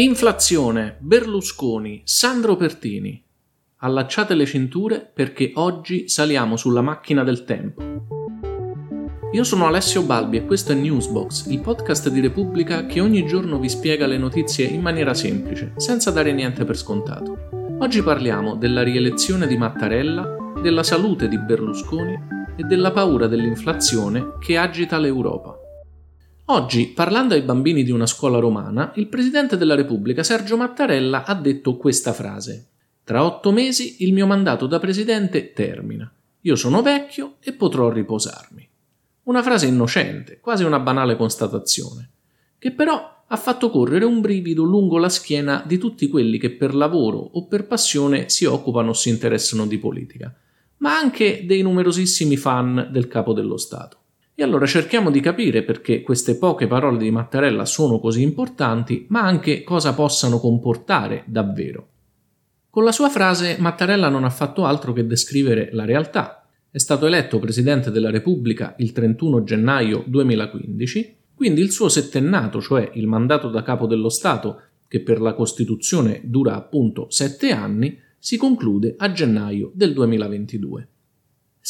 Inflazione, Berlusconi, Sandro Pertini. Allacciate le cinture perché oggi saliamo sulla macchina del tempo. Io sono Alessio Balbi e questo è Newsbox, il podcast di Repubblica che ogni giorno vi spiega le notizie in maniera semplice, senza dare niente per scontato. Oggi parliamo della rielezione di Mattarella, della salute di Berlusconi e della paura dell'inflazione che agita l'Europa. Oggi, parlando ai bambini di una scuola romana, il Presidente della Repubblica Sergio Mattarella ha detto questa frase. Tra otto mesi il mio mandato da Presidente termina. Io sono vecchio e potrò riposarmi. Una frase innocente, quasi una banale constatazione, che però ha fatto correre un brivido lungo la schiena di tutti quelli che per lavoro o per passione si occupano o si interessano di politica, ma anche dei numerosissimi fan del capo dello Stato. E allora cerchiamo di capire perché queste poche parole di Mattarella sono così importanti, ma anche cosa possano comportare davvero. Con la sua frase Mattarella non ha fatto altro che descrivere la realtà. È stato eletto Presidente della Repubblica il 31 gennaio 2015, quindi il suo settennato, cioè il mandato da capo dello Stato, che per la Costituzione dura appunto sette anni, si conclude a gennaio del 2022.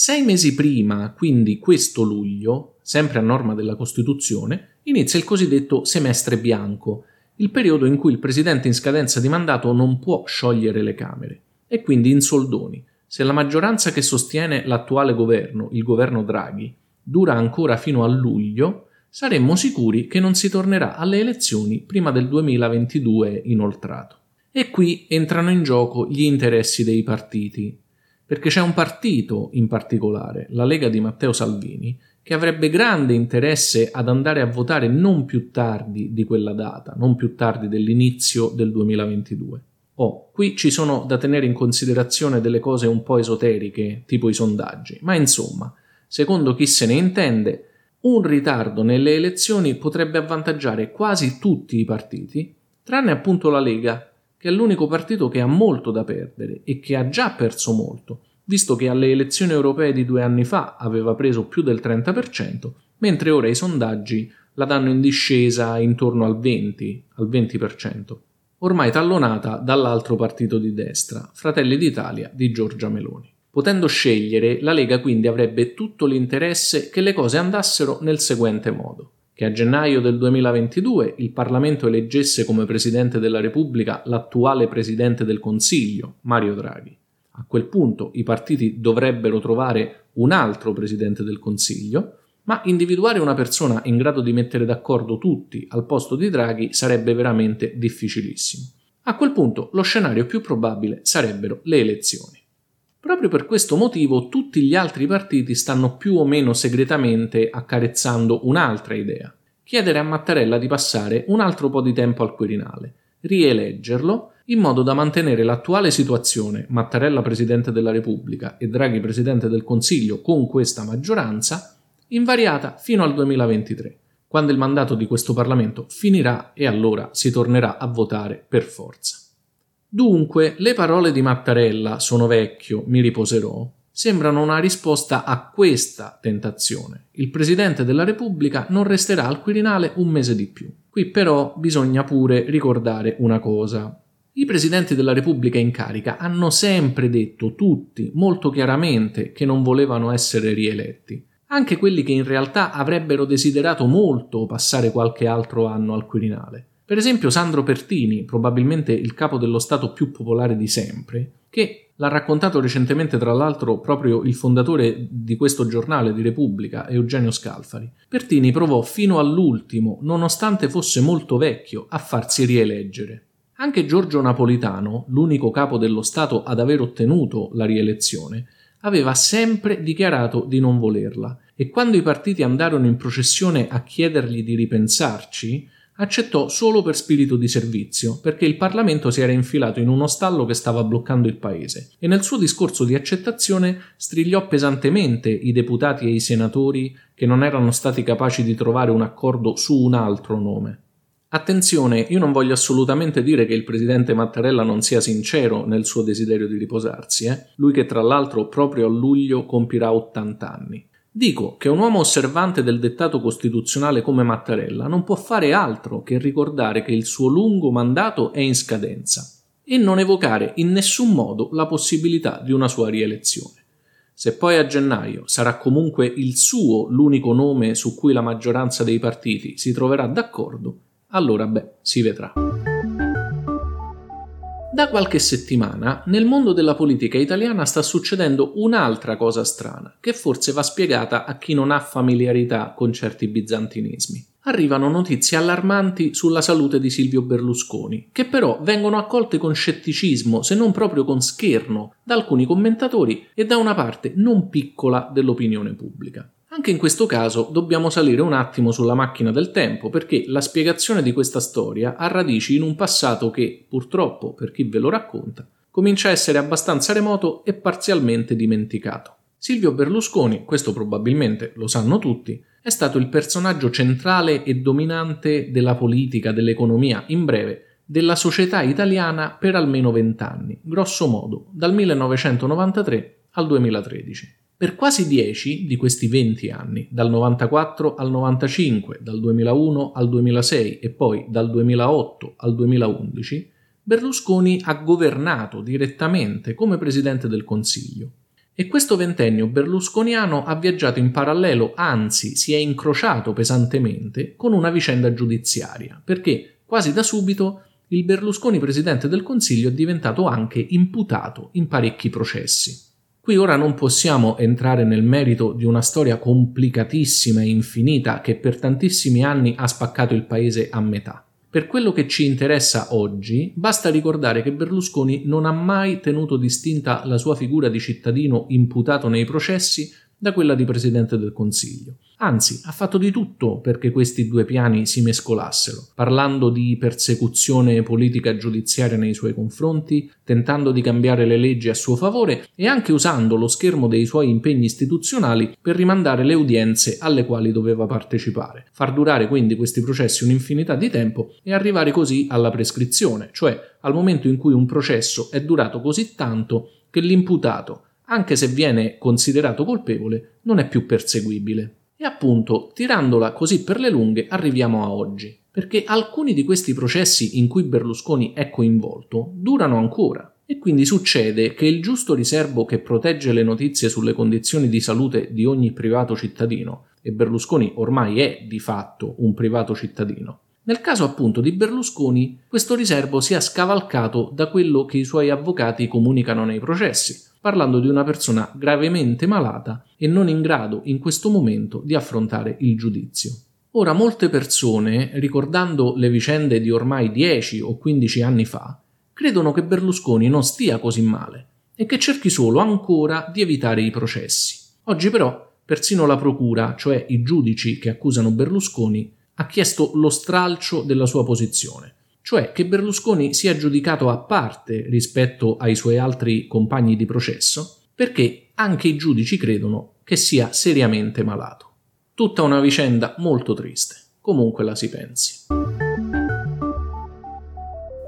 Sei mesi prima, quindi questo luglio, sempre a norma della Costituzione, inizia il cosiddetto semestre bianco, il periodo in cui il presidente in scadenza di mandato non può sciogliere le Camere. E quindi in soldoni, se la maggioranza che sostiene l'attuale governo, il governo Draghi, dura ancora fino a luglio, saremmo sicuri che non si tornerà alle elezioni prima del 2022 inoltrato. E qui entrano in gioco gli interessi dei partiti, perché c'è un partito in particolare, la Lega di Matteo Salvini, che avrebbe grande interesse ad andare a votare non più tardi di quella data, non più tardi dell'inizio del 2022. Oh, qui ci sono da tenere in considerazione delle cose un po' esoteriche, tipo i sondaggi, ma insomma, secondo chi se ne intende, un ritardo nelle elezioni potrebbe avvantaggiare quasi tutti i partiti, tranne appunto la Lega, che è l'unico partito che ha molto da perdere e che ha già perso molto, visto che alle elezioni europee di due anni fa aveva preso più del 30%, mentre ora i sondaggi la danno in discesa intorno al 20, al 20%, ormai tallonata dall'altro partito di destra, Fratelli d'Italia di Giorgia Meloni. Potendo scegliere, la Lega quindi avrebbe tutto l'interesse che le cose andassero nel seguente modo che a gennaio del 2022 il Parlamento eleggesse come Presidente della Repubblica l'attuale Presidente del Consiglio, Mario Draghi. A quel punto i partiti dovrebbero trovare un altro Presidente del Consiglio, ma individuare una persona in grado di mettere d'accordo tutti al posto di Draghi sarebbe veramente difficilissimo. A quel punto lo scenario più probabile sarebbero le elezioni. Proprio per questo motivo tutti gli altri partiti stanno più o meno segretamente accarezzando un'altra idea, chiedere a Mattarella di passare un altro po' di tempo al Quirinale, rieleggerlo in modo da mantenere l'attuale situazione, Mattarella Presidente della Repubblica e Draghi Presidente del Consiglio con questa maggioranza, invariata fino al 2023, quando il mandato di questo Parlamento finirà e allora si tornerà a votare per forza. Dunque, le parole di Mattarella sono vecchio, mi riposerò, sembrano una risposta a questa tentazione. Il Presidente della Repubblica non resterà al Quirinale un mese di più. Qui però bisogna pure ricordare una cosa. I Presidenti della Repubblica in carica hanno sempre detto tutti molto chiaramente che non volevano essere rieletti, anche quelli che in realtà avrebbero desiderato molto passare qualche altro anno al Quirinale. Per esempio Sandro Pertini, probabilmente il capo dello Stato più popolare di sempre, che l'ha raccontato recentemente tra l'altro proprio il fondatore di questo giornale di Repubblica, Eugenio Scalfari. Pertini provò fino all'ultimo, nonostante fosse molto vecchio, a farsi rieleggere. Anche Giorgio Napolitano, l'unico capo dello Stato ad aver ottenuto la rielezione, aveva sempre dichiarato di non volerla e quando i partiti andarono in processione a chiedergli di ripensarci, accettò solo per spirito di servizio, perché il Parlamento si era infilato in uno stallo che stava bloccando il paese, e nel suo discorso di accettazione strigliò pesantemente i deputati e i senatori che non erano stati capaci di trovare un accordo su un altro nome. Attenzione, io non voglio assolutamente dire che il presidente Mattarella non sia sincero nel suo desiderio di riposarsi, eh? lui che tra l'altro proprio a luglio compirà 80 anni. Dico che un uomo osservante del dettato costituzionale come Mattarella non può fare altro che ricordare che il suo lungo mandato è in scadenza e non evocare in nessun modo la possibilità di una sua rielezione. Se poi a gennaio sarà comunque il suo l'unico nome su cui la maggioranza dei partiti si troverà d'accordo, allora beh, si vedrà. Da qualche settimana nel mondo della politica italiana sta succedendo un'altra cosa strana, che forse va spiegata a chi non ha familiarità con certi bizantinismi. Arrivano notizie allarmanti sulla salute di Silvio Berlusconi, che però vengono accolte con scetticismo, se non proprio con scherno, da alcuni commentatori e da una parte non piccola dell'opinione pubblica. Anche in questo caso dobbiamo salire un attimo sulla macchina del tempo perché la spiegazione di questa storia ha radici in un passato che, purtroppo, per chi ve lo racconta, comincia a essere abbastanza remoto e parzialmente dimenticato. Silvio Berlusconi, questo probabilmente lo sanno tutti, è stato il personaggio centrale e dominante della politica, dell'economia, in breve, della società italiana per almeno vent'anni, grosso modo, dal 1993 al 2013. Per quasi dieci di questi 20 anni, dal 94 al 95, dal 2001 al 2006 e poi dal 2008 al 2011, Berlusconi ha governato direttamente come Presidente del Consiglio. E questo ventennio berlusconiano ha viaggiato in parallelo, anzi si è incrociato pesantemente con una vicenda giudiziaria, perché quasi da subito il Berlusconi Presidente del Consiglio è diventato anche imputato in parecchi processi. Qui ora non possiamo entrare nel merito di una storia complicatissima e infinita che per tantissimi anni ha spaccato il paese a metà. Per quello che ci interessa oggi, basta ricordare che Berlusconi non ha mai tenuto distinta la sua figura di cittadino imputato nei processi da quella di Presidente del Consiglio. Anzi, ha fatto di tutto perché questi due piani si mescolassero, parlando di persecuzione politica giudiziaria nei suoi confronti, tentando di cambiare le leggi a suo favore e anche usando lo schermo dei suoi impegni istituzionali per rimandare le udienze alle quali doveva partecipare, far durare quindi questi processi un'infinità di tempo e arrivare così alla prescrizione, cioè al momento in cui un processo è durato così tanto che l'imputato anche se viene considerato colpevole, non è più perseguibile. E appunto, tirandola così per le lunghe, arriviamo a oggi, perché alcuni di questi processi in cui Berlusconi è coinvolto durano ancora. E quindi succede che il giusto riservo che protegge le notizie sulle condizioni di salute di ogni privato cittadino, e Berlusconi ormai è di fatto un privato cittadino, nel caso appunto di Berlusconi, questo riservo sia scavalcato da quello che i suoi avvocati comunicano nei processi, parlando di una persona gravemente malata e non in grado in questo momento di affrontare il giudizio. Ora molte persone, ricordando le vicende di ormai 10 o 15 anni fa, credono che Berlusconi non stia così male e che cerchi solo ancora di evitare i processi. Oggi però persino la procura, cioè i giudici che accusano Berlusconi, ha chiesto lo stralcio della sua posizione cioè che Berlusconi sia giudicato a parte rispetto ai suoi altri compagni di processo, perché anche i giudici credono che sia seriamente malato. Tutta una vicenda molto triste, comunque la si pensi.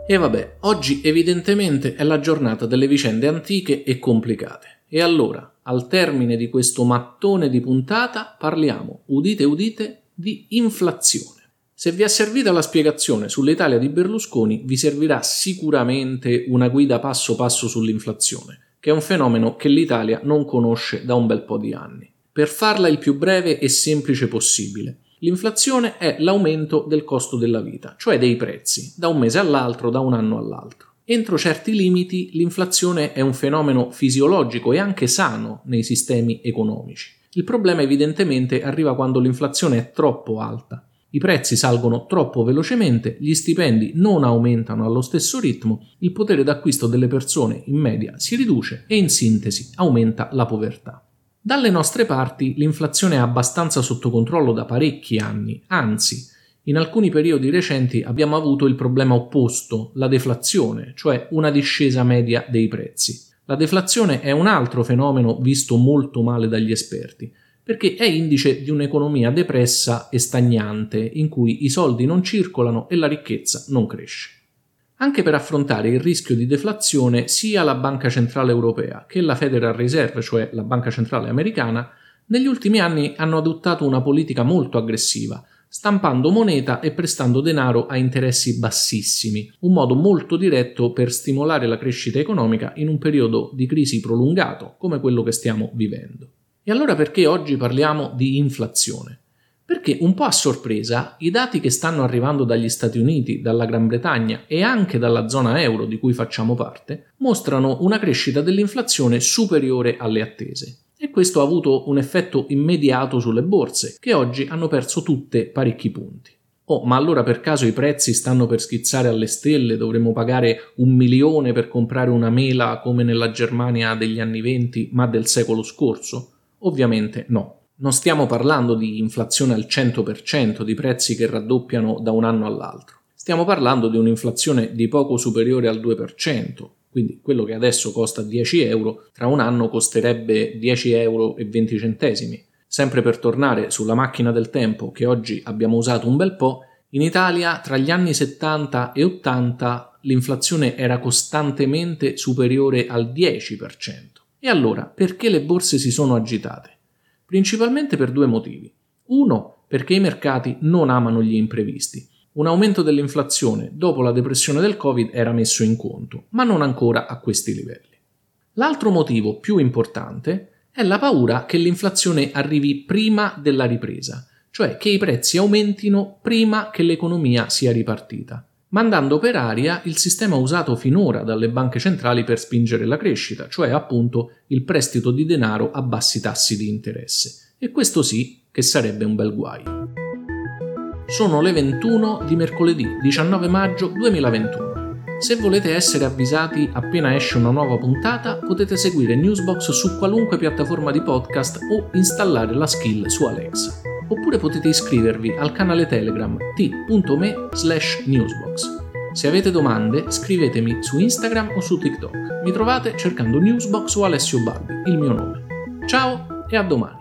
E vabbè, oggi evidentemente è la giornata delle vicende antiche e complicate. E allora, al termine di questo mattone di puntata, parliamo, udite udite, di inflazione. Se vi è servita la spiegazione sull'Italia di Berlusconi, vi servirà sicuramente una guida passo passo sull'inflazione, che è un fenomeno che l'Italia non conosce da un bel po' di anni. Per farla il più breve e semplice possibile, l'inflazione è l'aumento del costo della vita, cioè dei prezzi, da un mese all'altro, da un anno all'altro. Entro certi limiti l'inflazione è un fenomeno fisiologico e anche sano nei sistemi economici. Il problema evidentemente arriva quando l'inflazione è troppo alta i prezzi salgono troppo velocemente, gli stipendi non aumentano allo stesso ritmo, il potere d'acquisto delle persone in media si riduce e in sintesi aumenta la povertà. Dalle nostre parti l'inflazione è abbastanza sotto controllo da parecchi anni, anzi, in alcuni periodi recenti abbiamo avuto il problema opposto, la deflazione, cioè una discesa media dei prezzi. La deflazione è un altro fenomeno visto molto male dagli esperti perché è indice di un'economia depressa e stagnante, in cui i soldi non circolano e la ricchezza non cresce. Anche per affrontare il rischio di deflazione, sia la Banca Centrale Europea che la Federal Reserve, cioè la Banca Centrale Americana, negli ultimi anni hanno adottato una politica molto aggressiva, stampando moneta e prestando denaro a interessi bassissimi, un modo molto diretto per stimolare la crescita economica in un periodo di crisi prolungato come quello che stiamo vivendo. E allora perché oggi parliamo di inflazione? Perché un po' a sorpresa i dati che stanno arrivando dagli Stati Uniti, dalla Gran Bretagna e anche dalla zona euro di cui facciamo parte mostrano una crescita dell'inflazione superiore alle attese e questo ha avuto un effetto immediato sulle borse, che oggi hanno perso tutte parecchi punti. Oh, ma allora per caso i prezzi stanno per schizzare alle stelle? Dovremmo pagare un milione per comprare una mela come nella Germania degli anni venti, ma del secolo scorso? Ovviamente no. Non stiamo parlando di inflazione al 100%, di prezzi che raddoppiano da un anno all'altro. Stiamo parlando di un'inflazione di poco superiore al 2%, quindi quello che adesso costa 10 euro, tra un anno costerebbe 10 euro e 20 centesimi. Sempre per tornare sulla macchina del tempo che oggi abbiamo usato un bel po', in Italia tra gli anni 70 e 80 l'inflazione era costantemente superiore al 10%. E allora, perché le borse si sono agitate? Principalmente per due motivi. Uno, perché i mercati non amano gli imprevisti un aumento dell'inflazione dopo la depressione del Covid era messo in conto, ma non ancora a questi livelli. L'altro motivo più importante è la paura che l'inflazione arrivi prima della ripresa, cioè che i prezzi aumentino prima che l'economia sia ripartita, mandando per aria il sistema usato finora dalle banche centrali per spingere la crescita, cioè appunto il prestito di denaro a bassi tassi di interesse. E questo sì che sarebbe un bel guaio. Sono le 21 di mercoledì 19 maggio 2021. Se volete essere avvisati appena esce una nuova puntata, potete seguire Newsbox su qualunque piattaforma di podcast o installare la skill su Alexa. Oppure potete iscrivervi al canale Telegram t.me slash newsbox. Se avete domande, scrivetemi su Instagram o su TikTok. Mi trovate cercando Newsbox o Alessio Balbi, il mio nome. Ciao e a domani!